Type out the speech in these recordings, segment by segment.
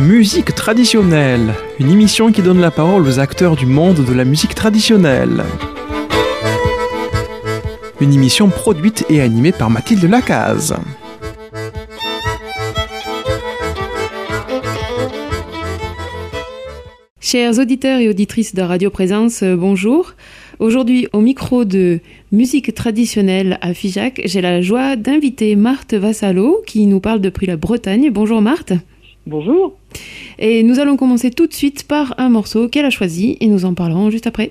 Musique traditionnelle, une émission qui donne la parole aux acteurs du monde de la musique traditionnelle. Une émission produite et animée par Mathilde Lacaze. Chers auditeurs et auditrices de Radio Présence, euh, bonjour. Aujourd'hui, au micro de musique traditionnelle à Figeac, j'ai la joie d'inviter Marthe Vassalo qui nous parle depuis la Bretagne. Bonjour Marthe. Bonjour. Et nous allons commencer tout de suite par un morceau qu'elle a choisi et nous en parlerons juste après.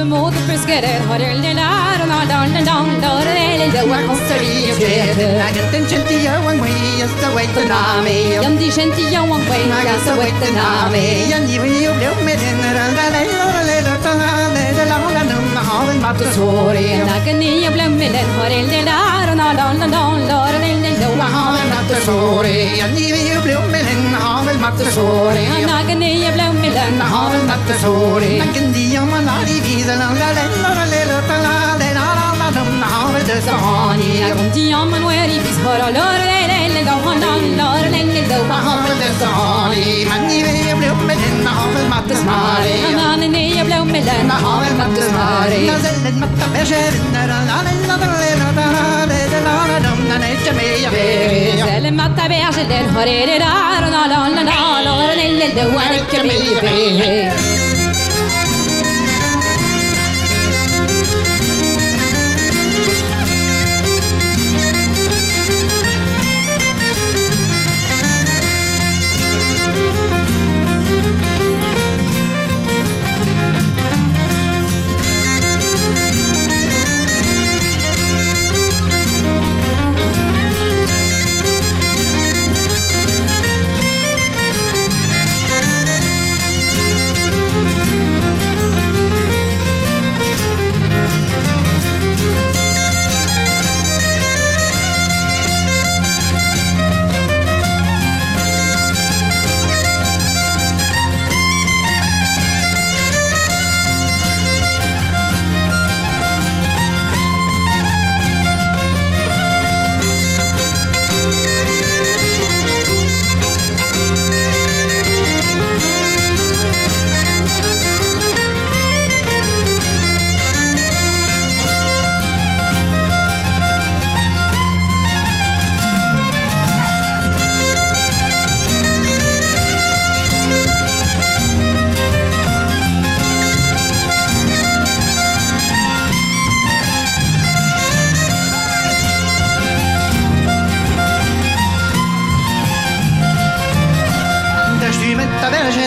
som moder friskere har lillelæren har Johan Hosseri og Grete Den kjente Johan Wei og så weit og nami Ja, de kjente Johan Wei og så weit og down Ja, ni den har en natt sår i nakken de og man har i vid Ma taverge del cuore di raro, no, no, no, no, no, no, no, no, no, no, no, no, no, no, no, no, no, no, no,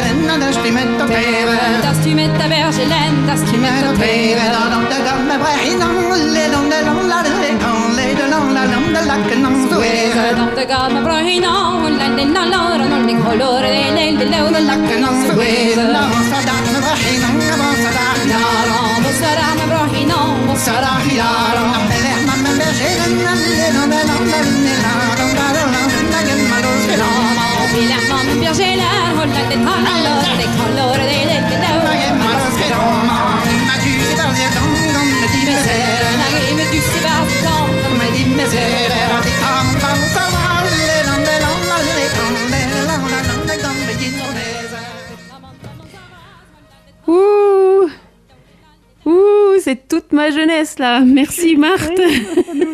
lendas timetta teere lendas timetta perse lendas timetta teere la nom da gam me brehi nom le nom le nom la le nom le de la nom da la che nom suere nom la le la loro non le colore le le le le la la che nom suere nom sa da me brehi nom la bo sa da la me brehi nom sa da me berse llenar Ouh, Ouh c'est toute ma jeunesse là. Merci Marthe.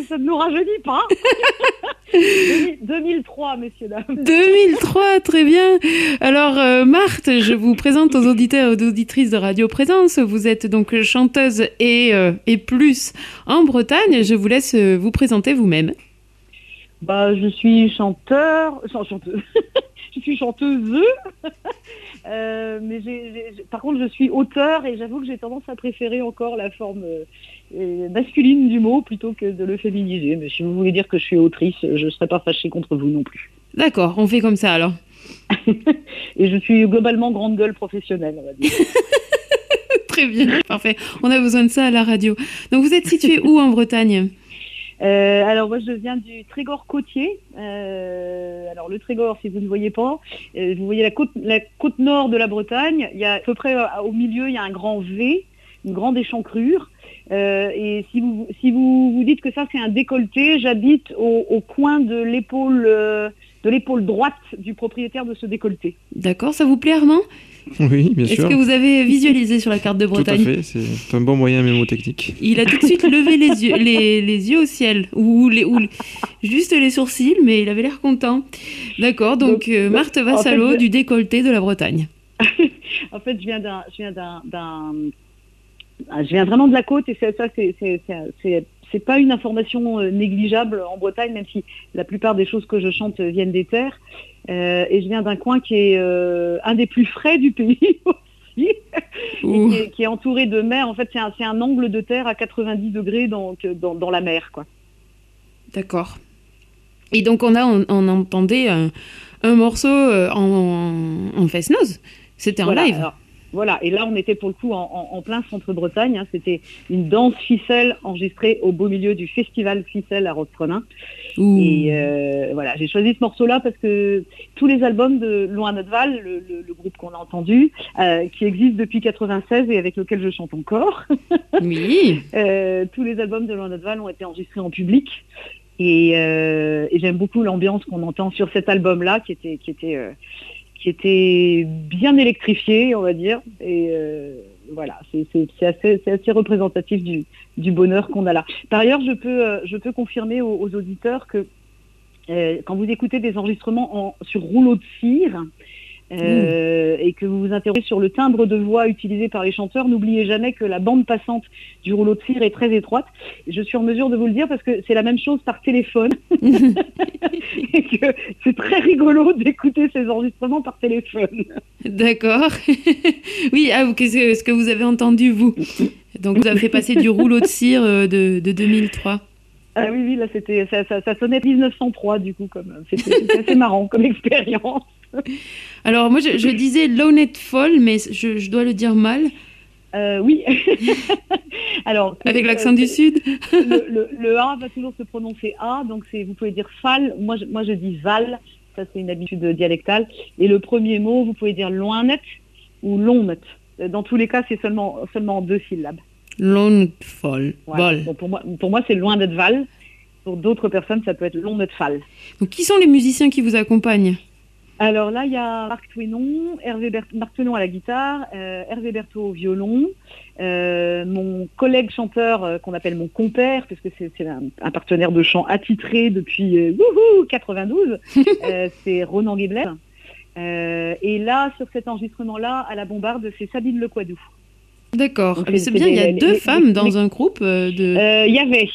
ça ne nous rajeunit pas. 2003, messieurs, dames. 2003, très bien. Alors, euh, Marthe, je vous présente aux auditeurs et aux auditrices de Radio Présence. Vous êtes donc chanteuse et, euh, et plus en Bretagne. Je vous laisse euh, vous présenter vous-même. Bah, je suis chanteur, sans chanteuse. je suis chanteuse. Euh, mais par contre, je suis auteur et j'avoue que j'ai tendance à préférer encore la forme masculine du mot plutôt que de le féminiser. Mais si vous voulez dire que je suis autrice, je ne serai pas fâchée contre vous non plus. D'accord, on fait comme ça alors. Et je suis globalement grande gueule professionnelle, on va dire. Très bien, parfait. On a besoin de ça à la radio. Donc, vous êtes situé où en Bretagne? Euh, alors moi je viens du Trégor côtier. Euh, alors le Trégor, si vous ne voyez pas, euh, vous voyez la côte, la côte nord de la Bretagne. Il y a à peu près euh, au milieu, il y a un grand V, une grande échancrure. Euh, et si vous si vous vous dites que ça c'est un décolleté, j'habite au, au coin de l'épaule euh, de l'épaule droite du propriétaire de ce décolleté. D'accord, ça vous plaît Armand? Oui, bien Est-ce sûr. que vous avez visualisé sur la carte de Tout à Bretagne? fait, c'est un bon moyen mémotechnique. Il a tout de suite levé les yeux, les, les yeux au ciel, ou, les, ou juste les sourcils, mais il avait l'air content. D'accord, donc, Donc, euh, Marthe en Vassalo fait, du décolleté de la Bretagne. En fait, je viens d'un, je viens ah, je viens vraiment de la côte et c'est ça, c'est, c'est, pas une information euh, négligeable en Bretagne, même si la plupart des choses que je chante viennent des terres. Euh, et je viens d'un coin qui est euh, un des plus frais du pays aussi, et qui est, qui est entouré de mer. En fait, c'est un, c'est un angle de terre à 90 degrés dans, dans, dans la mer, quoi. D'accord. Et donc, on, a, on, on entendait un, un morceau en, en fest-noz. C'était en Voilà, live. alors, voilà, et là on était pour le coup en, en- en plein centre-Bretagne. hein. C'était une danse ficelle enregistrée au beau milieu du festival ficelle à. Ouh. Et euh, voilà, j'ai choisi ce morceau-là parce que tous les albums de Loin notre Val, le, le- le groupe qu'on a entendu, euh, qui existe depuis 96 et avec lequel je chante encore, Oui. euh, tous les albums de Loin notre Val ont été enregistrés en public. Et, et j'aime beaucoup l'ambiance qu'on entend sur cet album-là, qui était, qui était, qui était bien électrifié, on va dire. Et euh, voilà, c'est assez, représentatif du, bonheur qu'on a là. Par ailleurs, je peux, euh, confirmer aux, auditeurs que euh, quand vous écoutez des enregistrements en, sur rouleau de cire, euh, et que vous vous interrogez sur le timbre de voix utilisé par les chanteurs, n'oubliez jamais que la bande passante du rouleau de cire est très étroite. Je suis en mesure de vous le dire parce que c'est la même chose par téléphone et que c'est très rigolo d'écouter ces enregistrements par téléphone. D'accord. oui, ah, qu'est-ce que- ce que vous avez entendu, vous Donc, vous avez fait passer du rouleau de cire euh, de, de 2003. Ah oui, oui, là c'était ça, ça, ça sonnait 1903 du coup comme c'était c'était assez marrant comme expérience. Alors, moi, je, je disais Lonet Fall, mais je, je dois le dire mal, Euh, oui. Alors avec euh, l'accent du Sud. le, le, le A va toujours se prononcer A, donc c'est vous pouvez dire fal. Moi je, moi je dis val. Ça c'est une habitude dialectale. Et le premier mot, vous pouvez dire loin net ou long net. Euh, Dans tous les cas, c'est seulement seulement en deux syllabes. Lonet Fall. Voilà. Donc pour moi, pour moi c'est loin d'être val. Pour d'autres personnes, ça peut être long fal. Donc, qui sont les musiciens qui vous accompagnent? Alors là, il y a Marc Twinon, Hervé Marc à la guitare, euh, Hervé Berthaud au violon, euh, mon collègue chanteur euh, qu'on appelle mon compère, parce que c'est un, un partenaire de chant attitré depuis euh, wouhou, 92, euh, c'est Ronan Guéblet. Euh, et là, sur cet enregistrement-là, à la bombarde, c'est Sabine Lequadou. D'accord. C'est- bien, il y a deux les- femmes les- dans les- un groupe de... Il y avait,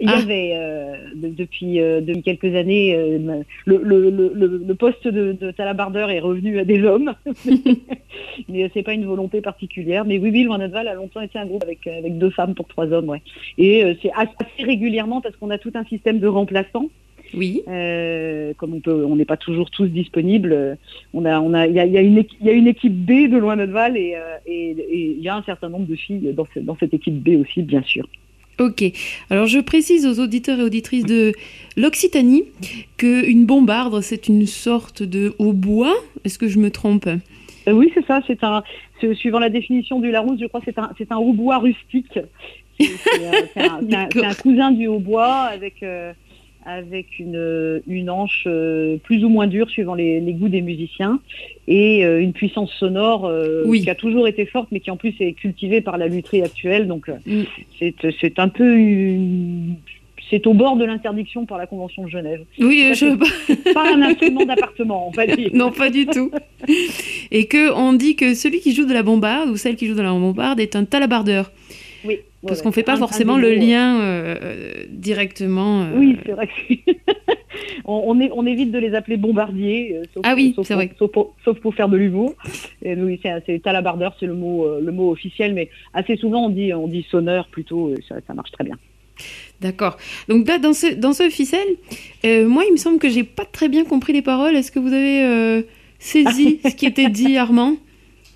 il y Ah. avait euh, de- depuis, euh, depuis quelques années, euh, le, le, le, le- le poste de, de talabardeur est revenu à des hommes, mais c'est pas une volonté particulière. Mais oui, oui, Loin Val a longtemps été un groupe avec, avec deux femmes pour trois hommes, ouais. Et c'est assez régulièrement parce qu'on a tout un système de remplaçants. Oui. Euh, comme on peut, on n'est pas toujours tous disponibles. On a, on a, il y a, y a une, équi- il y a une équipe B de Loin Val et, et, et il y a un certain nombre de filles dans, ce- dans cette équipe B aussi, bien sûr. Ok. Alors je précise aux auditeurs et auditrices de l'Occitanie qu'une bombarde, c'est une sorte de hautbois. Est-ce que je me trompe? Euh, oui, c'est ça. C'est un, suivant la définition du Larousse, je crois, que c'est un, c'est un hautbois rustique. C'est euh, un cousin du hautbois avec, euh, avec une, une hanche euh, plus ou moins dure suivant les, les goûts des musiciens et euh, une puissance sonore euh, Oui. qui a toujours été forte mais qui en plus est cultivée par la lutherie actuelle. Donc Mm. c'est c'est un peu une- c'est au bord de l'interdiction par la Convention de Genève. Oui, Ça, je... Pas un instrument d'appartement, on va dire. non, pas du tout. Et que on dit que celui qui joue de la bombarde ou celle qui joue de la bombarde est un talabardeur. Oui, Parce ouais, qu'on fait ouais. pas forcément le lien euh, directement. euh, Oui, c'est vrai que on, on, est- on évite de les appeler bombardiers, euh, sauf, Ah oui, c'est pour, vrai. sauf pour- sauf pour faire de l'humour. Oui, c'est talabardeur, c'est le mot, le mot officiel, mais assez souvent on dit, on dit sonneur plutôt, ça, ça marche très bien. D'accord. Donc là, dans ce, dans ce ficelle, moi, il me semble que j'ai pas très bien compris les paroles. Est-ce que vous avez saisi ce qui était dit, Armand?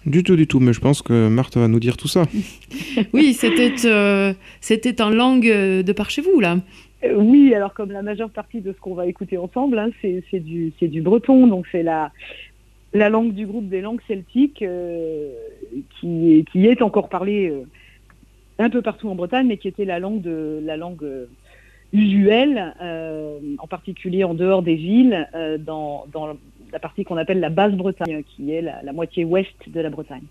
Du tout, du tout, mais je pense que Marthe va nous dire tout ça. Oui, c'était euh, c'était en langue euh, de par chez vous, là. Euh, oui, alors comme la majeure partie de ce qu'on va écouter ensemble, hein, c'est c'est du, c'est du breton, donc c'est la, la langue du groupe des langues celtiques euh, qui, est- qui est encore parlée euh, un peu partout en Bretagne, mais qui était la langue, de, la langue euh, usuelle, euh, en particulier en dehors des villes, euh, dans, dans la partie qu'on appelle la Basse-Bretagne, qui est la, la moitié ouest de la Bretagne.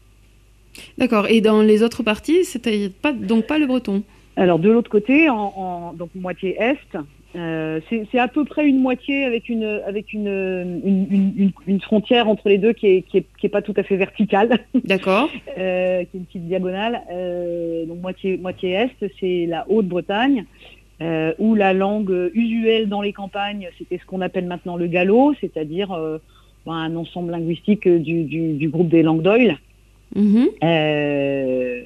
D'accord. Et dans les autres parties, c'était pas, donc pas le breton. Alors de l'autre côté, en, en- donc moitié est, euh, c'est à peu près une moitié avec une avec une, une, une- une- une frontière entre les deux qui est, qui est, qui est pas tout à fait verticale, D'accord. euh, qui est une petite diagonale. Euh, donc moitié moitié est, c'est la Haute-Bretagne. Où la langue usuelle dans les campagnes, c'était ce qu'on appelle maintenant le gallo, c'est-à-dire un ensemble linguistique du, du, du groupe des langues d'Oil. Mhm. Euh,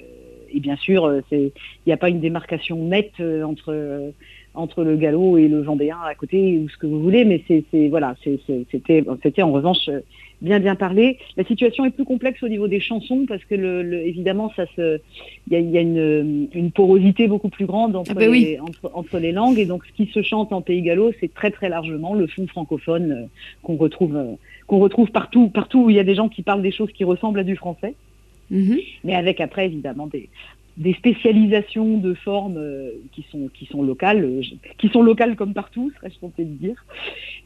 et bien sûr, euh, il n'y a pas une démarcation nette euh, entre, euh, entre le gallo et le vendéen à côté ou ce que vous voulez, mais c'est voilà, c'était en revanche euh, bien bien parlé. La situation est plus complexe au niveau des chansons parce que le, le- évidemment ça se il y a, il y a une, une porosité beaucoup plus grande entre, Ah oui. les, entre, entre les langues et donc ce qui se chante en pays gallo c'est très très largement le fond francophone euh, qu'on retrouve euh, qu'on retrouve partout partout où il y a des gens qui parlent des choses qui ressemblent à du français Mhm. mais avec après évidemment des, des spécialisations de formes euh, qui sont qui sont locales, euh, qui sont locales comme partout, serais-je tenté de dire.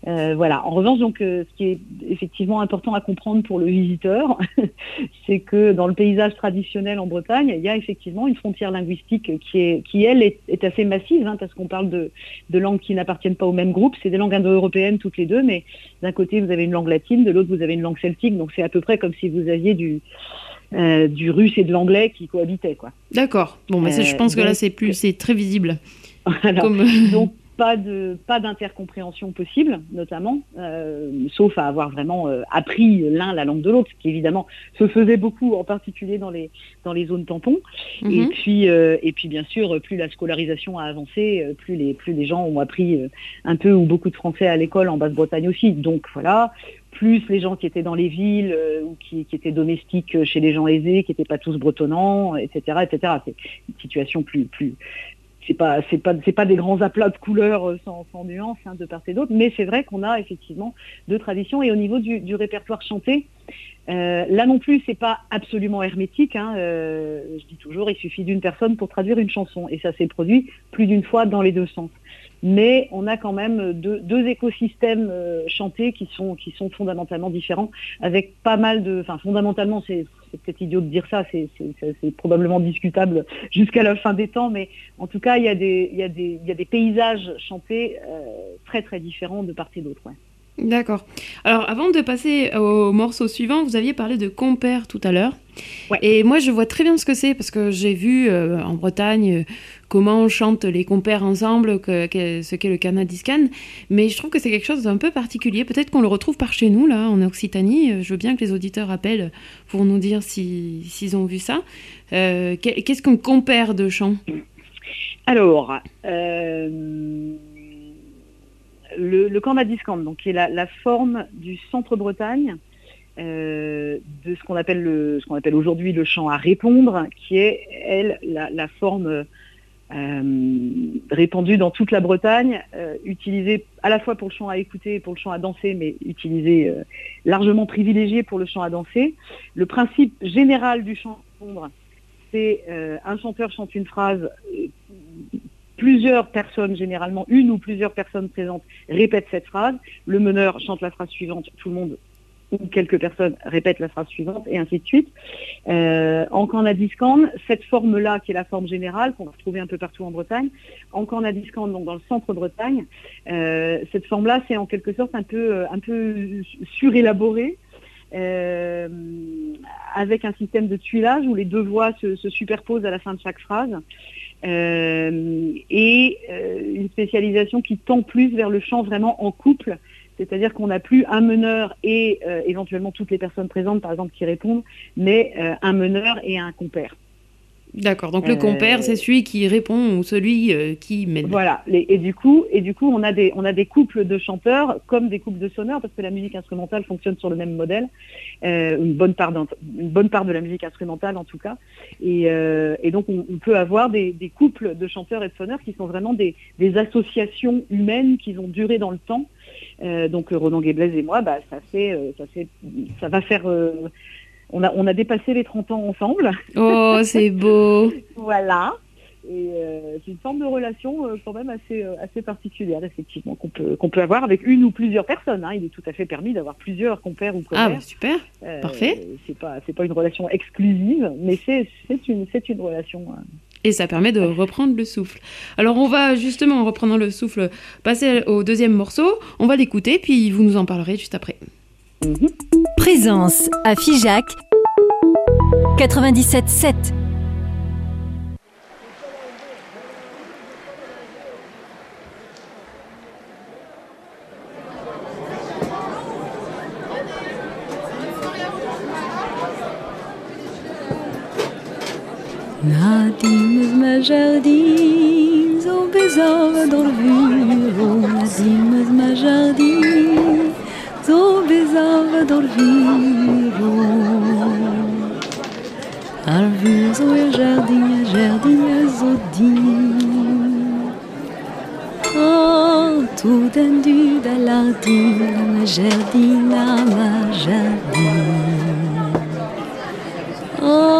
Euh, voilà. En revanche, donc, euh, ce qui est effectivement important à comprendre pour le visiteur, c'est que dans le paysage traditionnel en Bretagne, il y a effectivement une frontière linguistique qui est qui elle est, est assez massive, hein, parce qu'on parle de, de langues qui n'appartiennent pas au même groupe. C'est des langues indo-européennes toutes les deux, mais d'un côté vous avez une langue latine, de l'autre vous avez une langue celtique, donc c'est à peu près comme si vous aviez du euh, du russe et de l'anglais qui cohabitaient quoi. D'accord. Bon, mais c'est- je Euh, pense que là, donc- c'est plus, c'est très visible. Voilà. Comme... Donc pas de pas d'intercompréhension possible, notamment, euh, sauf à avoir vraiment euh, appris l'un la langue de l'autre, ce qui évidemment se faisait beaucoup, en particulier dans les dans les zones tampons. Et Mhm. puis euh, et puis bien sûr, plus la scolarisation a avancé, euh, plus les plus les gens ont appris euh, un peu ou beaucoup de français à l'école en Basse-Bretagne aussi. Donc voilà. Plus les gens qui étaient dans les villes euh, ou qui, étaient domestiques chez les gens aisés, qui n'étaient pas tous bretonnants, etc., etc. C'est une situation plus plus c'est pas pas des grands aplats de couleurs euh, sans, sans nuance hein, de part et d'autre, mais c'est vrai qu'on a effectivement deux traditions et au niveau du, répertoire chanté, euh, là non plus c'est pas absolument hermétique. Hein, euh, je dis toujours, il suffit d'une personne pour traduire une chanson et ça s'est produit plus d'une fois dans les deux sens. Mais on a quand même deux, écosystèmes euh, chantés qui sont qui sont fondamentalement différents, avec pas mal de, enfin fondamentalement c'est peut-être idiot de dire ça, c'est probablement discutable jusqu'à la fin des temps, mais en tout cas, il y a des, il y a des, il y a des paysages chantés euh, très très différents de part et d'autre. ouais. D'accord. Alors, avant de passer au morceau suivant, vous aviez parlé de compère tout à l'heure. Ouais. Et moi, je vois très bien ce que c'est parce que j'ai vu euh, en Bretagne euh, comment chantent les compères ensemble, que, que- ce qu'est le canadiscan. Mais je trouve que c'est quelque chose d'un peu particulier. Peut-être qu'on le retrouve par chez nous, là, en Occitanie. Euh, Je veux bien que les auditeurs appellent pour nous dire si- s'ils ont vu ça. Euh, qu'est- Qu'est-ce qu'un compère de chant? Alors, euh, le, le Canadiscan, donc qui est la, la forme du centre-Bretagne, euh, de ce qu'on appelle aujourd'hui le chant à répondre, qui est elle la, forme euh, répandue dans toute la Bretagne, euh, utilisée à la fois pour le chant à écouter et pour le chant à danser, mais utilisée largement privilégiée pour le chant à danser. Le principe général du chant à répondre, c'est un chanteur chante une phrase plusieurs personnes, généralement une ou plusieurs personnes présentes, répètent cette phrase. Le meneur chante la phrase suivante, tout le monde ou quelques personnes répètent la phrase suivante, et ainsi de suite. Euh, en Canadiscan, cette forme-là, qui est la forme générale, qu'on va retrouver un peu partout en Bretagne, en Canadiscan, donc dans le centre Bretagne, euh, cette forme-là, c'est en quelque sorte un peu, euh, un peu surélaboré, euh, avec un système de tuilage où les deux voix se, se superposent à la fin de chaque phrase. Et une spécialisation qui tend plus vers le chant vraiment en couple, c'est-à-dire qu'on n'a plus un meneur et euh, éventuellement toutes les personnes présentes, par exemple, qui répondent, mais euh, un meneur et un compère. D'accord, donc le Euh, compère, c'est celui qui répond ou celui qui mène. Voilà. Les- et du coup, et du coup, on a des on a des couples de chanteurs comme des couples de sonneurs parce que la musique instrumentale fonctionne sur le même modèle. Une bonne part une bonne part de la musique instrumentale en tout cas. Et, et donc on, on peut avoir des, des couples de chanteurs et de sonneurs qui sont vraiment des, des associations humaines qui ont duré dans le temps. Euh, donc euh, Ronan Guéblaise et moi, bah, ça fait euh, ça fait ça va faire euh, on a on a dépassé les 30 ans ensemble. Oh, c'est beau. Voilà. Et c'est une forme de relation quand même assez, assez particulière, effectivement, qu'on peut, qu'on peut avoir avec une ou plusieurs personnes. hein. Il est tout à fait permis d'avoir plusieurs compères ou Ah, compères. bah, super. Parfait. C'est pas, pas une relation exclusive, mais c'est, une, c'est une relation. Et ça permet de reprendre le souffle. Alors on va justement, en reprenant le souffle, passer au deuxième morceau. On va l'écouter, puis vous nous en parlerez juste après. Présence à Figeac 97.7. Nadine ma jardine, zo bezava dorviro. Nadine ma jardine, zo bezava dorviro. Arvur zo e jardinha, jardinha zodin. Oh, tudo andu da lardina, ma jardina, ma jardine. Oh,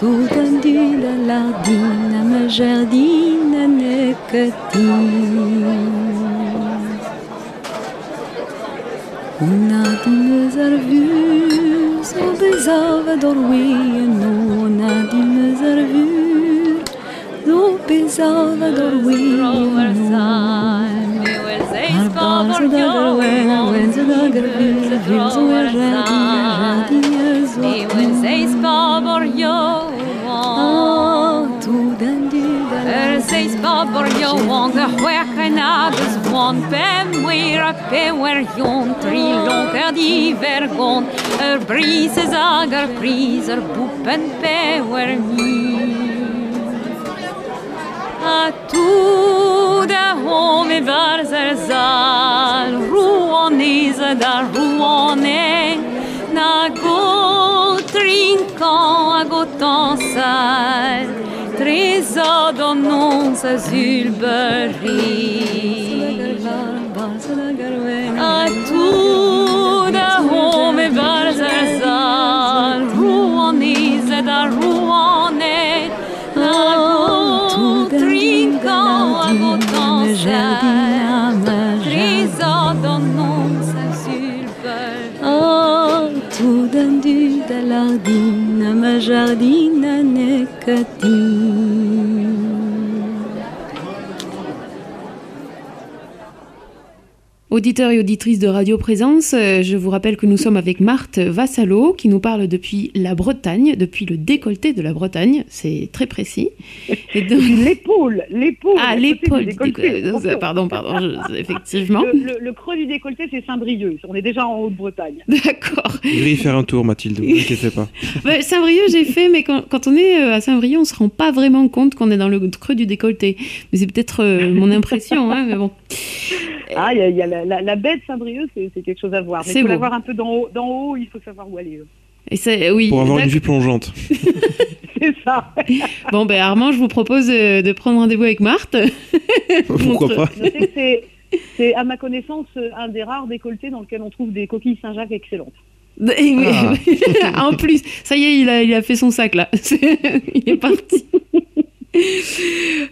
تودندي للاردين مجردين نكتين ونادي مزرفوز وبزاف دروين ونادي مزرفوز وبزاف دروين Arbaz da garwen, wenz da garwen, vivz wer radi, radi, zot. Ni wenz eis babor yo, a pewer jon tri lonker di vergon er brises agar priser bupen pewer ni a tu da home varzer zal ruon is da ruone na go trincan a go tansal trésor dans non sa zulberie a tu da home varzer zal ruon is da ruone na go trincan a go andu da lardina, ma jardina Auditeurs et auditrices de Radio Présence, euh, je vous rappelle que nous sommes avec Marthe Vassalo qui nous parle depuis la Bretagne, depuis le décolleté de la Bretagne, c'est très précis. Et donc- L'épaule, l'épaule. Ah, l'épaule, décolleté, déco- attention. pardon, pardon, je- effectivement. Le, le- le creux du décolleté, c'est Saint-Brieuc. On est déjà en Haute-Bretagne. D'accord. Irai y faire un tour, Mathilde, vous inquiétez pas. Bah, Saint-Brieuc, j'ai fait, mais quand, quand on est euh, à Saint-Brieuc, on se rend pas vraiment compte qu'on est dans le creux du décolleté. Mais c'est peut-être euh, mon impression, hein, mais bon. Ah, il y a, il y a la, la- la baie de Saint-Brieuc, c'est quelque chose à voir. Mais C'est il faut la voir un peu d'en haut, d'en haut, il faut savoir où aller. Et c'est, oui. Pour avoir une vue plongeante. C'est ça. Bon, ben Armand, je vous propose euh, de prendre rendez-vous avec Marthe. Pourquoi Montre- pas? Je sais que c'est, c'est, à ma connaissance, un des rares décolletés dans lequel on trouve des coquilles Saint-Jacques excellentes. Oui. Ah. en plus, ça y est, il a, il a fait son sac là. Il est parti.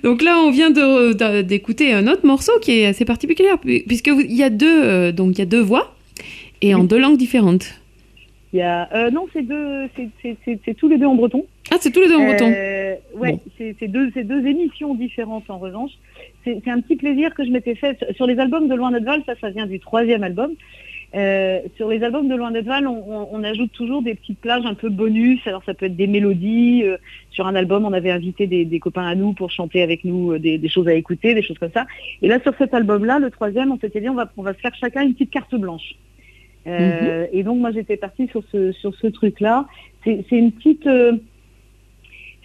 Donc là, on vient d'écouter un autre morceau qui est assez particulier, puisque il y a deux, euh, donc il y a deux voix et en deux langues différentes. Il y a, euh, non, c'est deux, c'est tous les deux en breton. Ah, c'est tous les deux en breton. Euh, ouais, c'est deux, deux émissions différentes en revanche. C'est un petit plaisir que je m'étais fait sur les albums de Loin Val. Ça, ça vient du troisième album. Euh, sur les albums de Loin Val, on, on, ajoute toujours des petites plages un peu bonus. Alors ça peut être des mélodies. Euh, sur un album, on avait invité des, des, copains à nous pour chanter avec nous euh, des, des, choses à écouter, des choses comme ça. Et là, sur cet album-là, le troisième, on s'était dit on va, on va se faire chacun une petite carte blanche. Mhm. Et donc moi j'étais partie sur ce sur ce truc-là. C'est une petite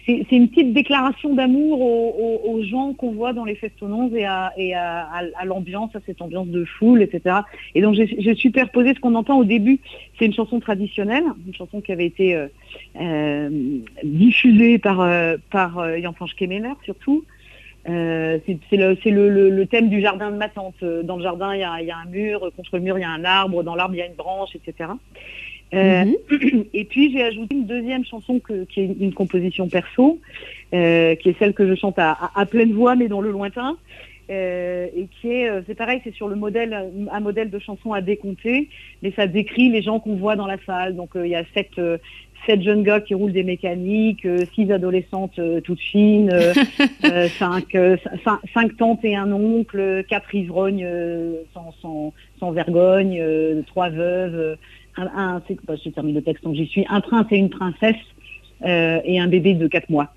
c'est une petite déclaration d'amour aux, gens qu'on voit dans les festonnons et à, et à, l'ambiance, à cette ambiance de foule, etc. Et donc j'ai superposé ce qu'on entend au début. C'est une chanson traditionnelle, une chanson qui avait été euh, euh, diffusée par, euh, par Jan-Franche Kemener surtout. c'est le, thème du jardin de ma tante. Dans le jardin, il y a, un mur, contre le mur, il y a un arbre, dans l'arbre, il y a une branche, etc. Euh, mhm. Et puis j'ai ajouté une deuxième chanson qui est une composition perso, euh, qui est celle que je chante à, pleine voix mais dans le lointain. Euh, et qui est, c'est pareil, c'est sur le modèle, un modèle de chanson à décompter, mais ça décrit les gens qu'on voit dans la salle. Donc il y a sept, sept jeunes gars qui roulent des mécaniques, six adolescentes toutes fines, cinq, cinq, tantes et un oncle, quatre ivrognes sans, sans, sans vergogne, trois veuves un, bah, je termine le texte donc j'y suis, un prince et une princesse euh, et un bébé de 4 mois.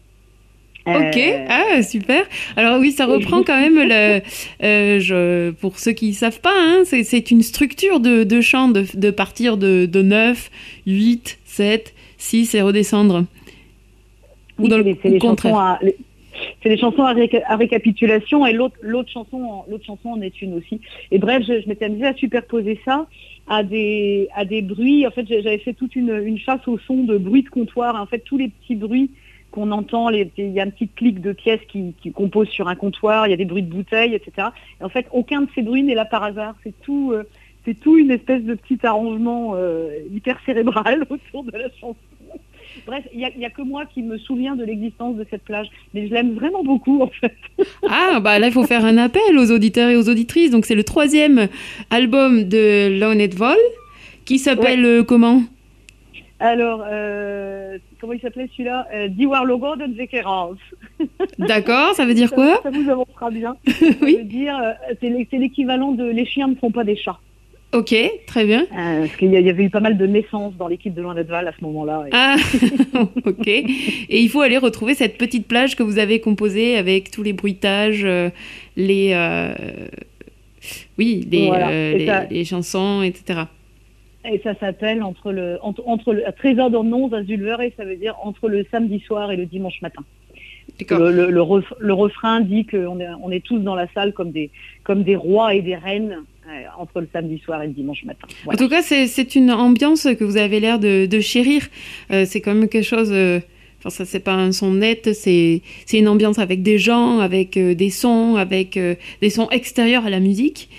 Ok, euh, ah super. Alors oui, ça reprend quand même le. Euh, je, pour ceux qui ne savent pas, hein, c'est une structure de, de chant de, de, partir de, de 9, 8, 7, 6 et redescendre. Ou dans le contraire. C'est des chansons à, récapitulation et l'autre chanson, l'autre chanson en est une aussi. Et bref, je, m'étais amusée à superposer ça à des, à des bruits. En fait, j'avais fait toute une, chasse au son de bruits de comptoir. En fait, tous les petits bruits qu'on entend, il y a un petit clic de pièces qui, qui composent sur un comptoir, il y a des bruits de bouteilles, etc. Et en fait, aucun de ces bruits n'est là par hasard. C'est tout, euh, c'est tout une espèce de petit arrangement euh, hyper cérébral autour de la chanson. Bref, il n'y a, que moi qui me souviens de l'existence de cette plage. Mais je l'aime vraiment beaucoup, en fait. ah, bah là, il faut faire un appel aux auditeurs et aux auditrices. Donc, c'est le troisième album de Lonet Vol, qui s'appelle euh, comment? Alors, euh, comment il s'appelait celui-là? Euh, Diwar Logo de D'accord, ça veut dire quoi? ça, vous avancera bien. oui. Ça veut dire, c'est l'équivalent de Les chiens ne font pas des chats. Ok, très bien. Euh, parce qu'il y, avait eu pas mal de naissances dans l'équipe de Loin Val à ce moment-là. Ah, ok. Et il faut aller retrouver cette petite plage que vous avez composée avec tous les bruitages, euh, les, euh, oui, les, les, chansons, etc. Et ça s'appelle entre le, entre, le Trésor d'Ornons à et ça veut dire entre le samedi soir et le dimanche matin. Le, le, refrain dit qu'on est, on est tous dans la salle comme des, comme des rois et des reines entre le samedi soir et le dimanche matin. En tout cas, c'est une ambiance que vous avez l'air de, chérir. Euh, c'est quand même quelque chose. Euh, enfin, ça, c'est pas un son net, c'est une ambiance avec des gens, avec euh, des sons, avec des sons extérieurs à la musique.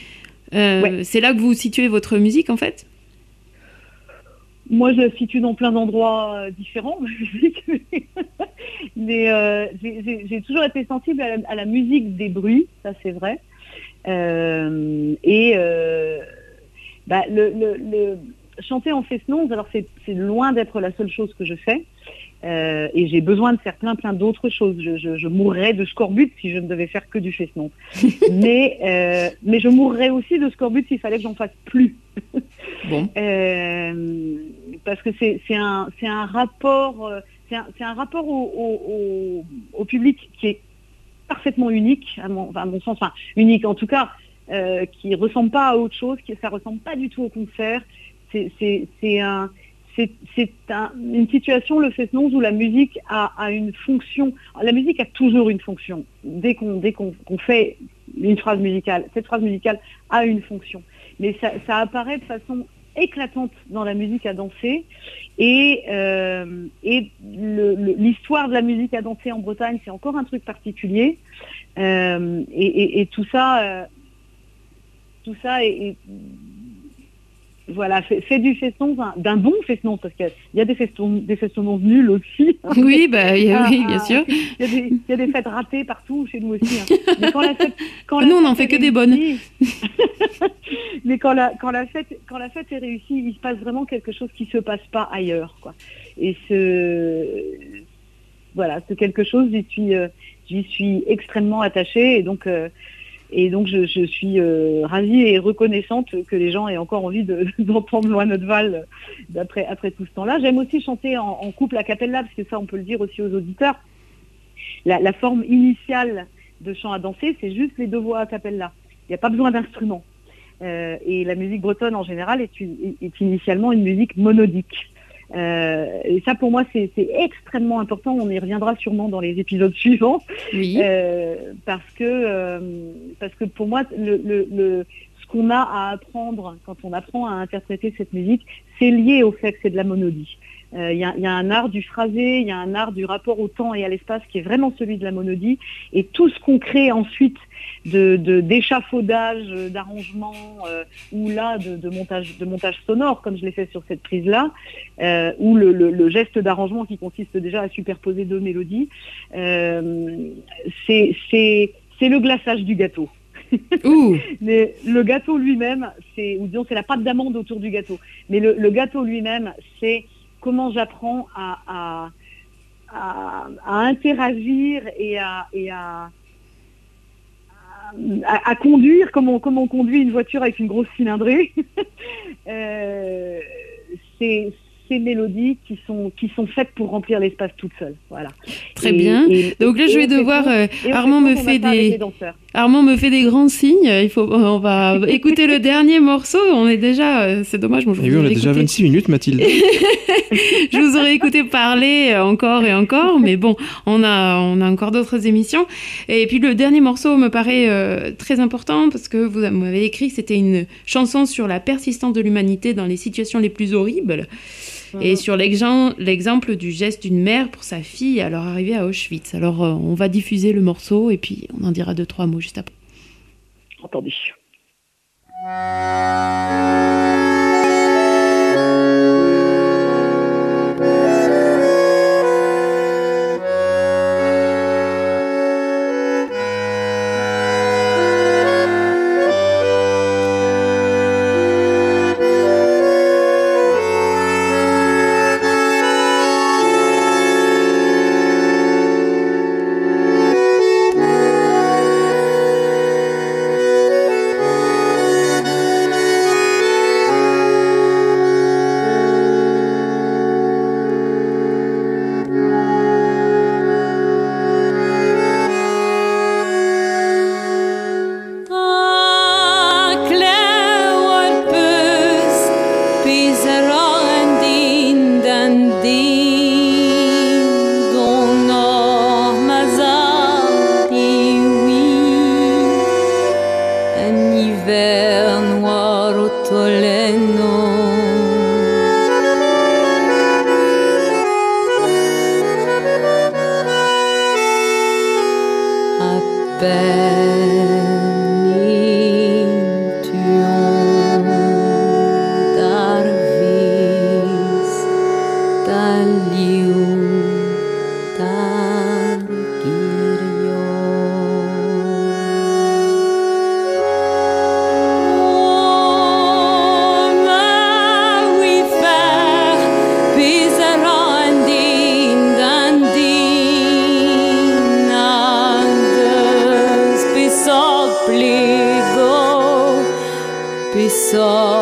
C'est là que vous situez votre musique, en fait? Moi, je la situe dans plein d'endroits différents, mais j'ai toujours été sensible à la, musique des bruits, ça c'est vrai. Euh, et euh, bah, le, le, chanter en fesnons, alors c'est loin d'être la seule chose que je fais. Euh, et j'ai besoin de faire plein plein d'autres choses. Je, je, mourrais de scorbut si je ne devais faire que du fesnon. mais euh, mais je mourrais aussi de scorbut s'il fallait que j'en fasse plus. bon. euh, parce que c'est un c'est un rapport c'est un, un, rapport au, au, au, public qui est parfaitement unique, à mon, mon sens, enfin unique en tout cas, euh, qui ressemble pas à autre chose, qui ça ressemble pas du tout au concert. C'est un, une situation, le non où la musique a, une fonction. La musique a toujours une fonction. Dès qu'on fait une phrase musicale, cette phrase musicale a une fonction. Mais ça apparaît de façon éclatante dans la musique à danser. Et, euh, et l'histoire de la musique à danser en Bretagne, c'est encore un truc particulier. Euh, et, et, tout ça, euh, tout ça est, voilà, fais, du feston, d'un bon feston, parce qu'il y a des festons, des festons nuls aussi. Oui, bah, y a, oui, bien Ah, sûr. Il y, a des fêtes ratées partout chez nous aussi. hein. Mais quand la fête, quand la Nous, on en fête fait que des bonnes. Mais quand la, fête, est réussie, il se passe vraiment quelque chose qui se passe pas ailleurs. Quoi. Et ce, voilà, ce quelque chose, j'y suis, euh, j'y suis extrêmement attachée. Et donc, euh, je, suis euh, ravie et reconnaissante que les gens aient encore envie de- d'entendre Loin notre Val d'après après tout ce temps-là. J'aime aussi chanter en, couple a cappella, parce que ça, on peut le dire aussi aux auditeurs. La, la forme initiale de chant à danser, c'est juste les deux voix a cappella. Il n'y a pas besoin d'instruments. Euh, et la musique bretonne en général est, une- est initialement une musique monodique. Euh, et ça, pour moi, c'est extrêmement important. On y reviendra sûrement dans les épisodes suivants. Oui. Euh, parce que parce que pour moi le, le, le- ce qu'on a à apprendre quand on apprend à interpréter cette musique, c'est lié au fait que c'est de la monodie. Euh, y, il y a un art du phrasé, il y a un art du rapport au temps et à l'espace qui est vraiment celui de la monodie. Et tout ce qu'on crée ensuite de de- d'échafaudage, euh, d'arrangement euh, ou là de, de montage de montage sonore comme je l'ai fait sur cette prise là, euh, ou le, le- le geste d'arrangement qui consiste déjà à superposer deux mélodies. Euh, c'est le glaçage du gâteau. Ouh, Mais le gâteau lui-même, c'est ou disons c'est la pâte d'amande autour du gâteau. Mais le, le gâteau lui-même, c'est comment j'apprends à, à, à, à interagir et à, et à, à, conduire comme on, comme on conduit une voiture avec une grosse cylindrée. euh, c'est ces mélodies qui sont qui sont faites pour remplir l'espace toutes seules. Voilà. très Et- bien. et- Donc là, je vais devoir. euh, Armand me fait des. Armand me fait des grands signes. Il faut, on va écouter le dernier morceau. On est déjà, euh, c'est dommage. Moi, je Et vous oui, on a déjà écouté- 26 minutes, Mathilde. je vous aurais écouté parler euh, encore et encore, mais bon, on a, on a encore d'autres émissions. Et puis le dernier morceau me paraît euh, très important parce que vous m'avez écrit que c'était une chanson sur la persistance de l'humanité dans les situations les plus horribles et sur l'exem- l'exemple du geste d'une mère pour sa fille à leur arrivée à Auschwitz. Alors euh, on va diffuser le morceau et puis on en dira deux, trois mots juste après. Entendu. Son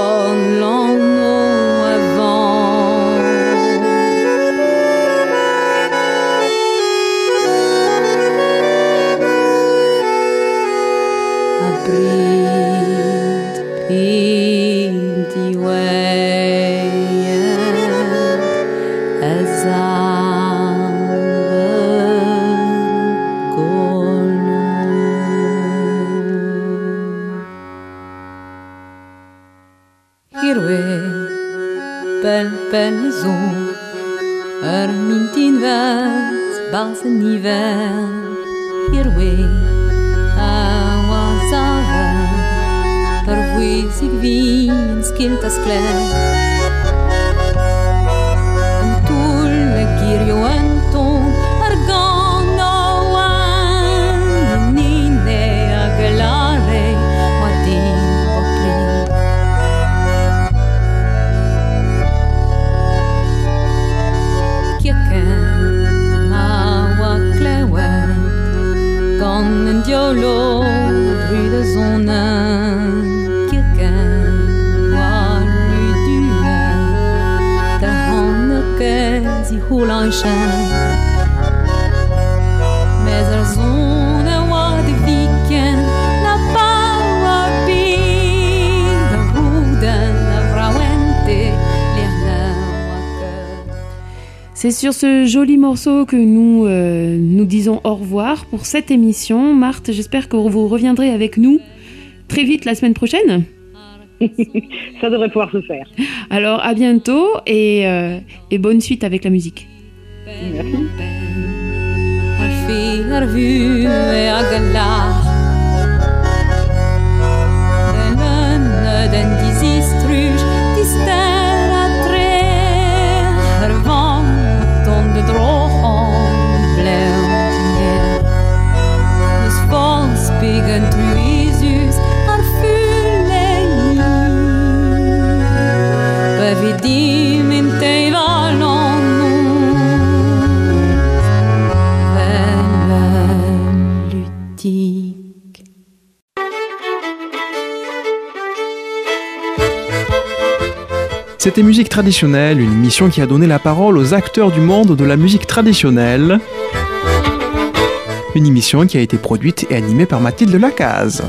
C'est sur ce joli morceau que nous euh, nous disons au revoir pour cette émission. Marthe, j'espère que vous reviendrez avec nous très vite la semaine prochaine. Ça devrait pouvoir se faire. Alors à bientôt et, euh, et bonne suite avec la musique. Merci. C'était Musique traditionnelle, une émission qui a donné la parole aux acteurs du monde de la musique traditionnelle. Une émission qui a été produite et animée par Mathilde Lacaze.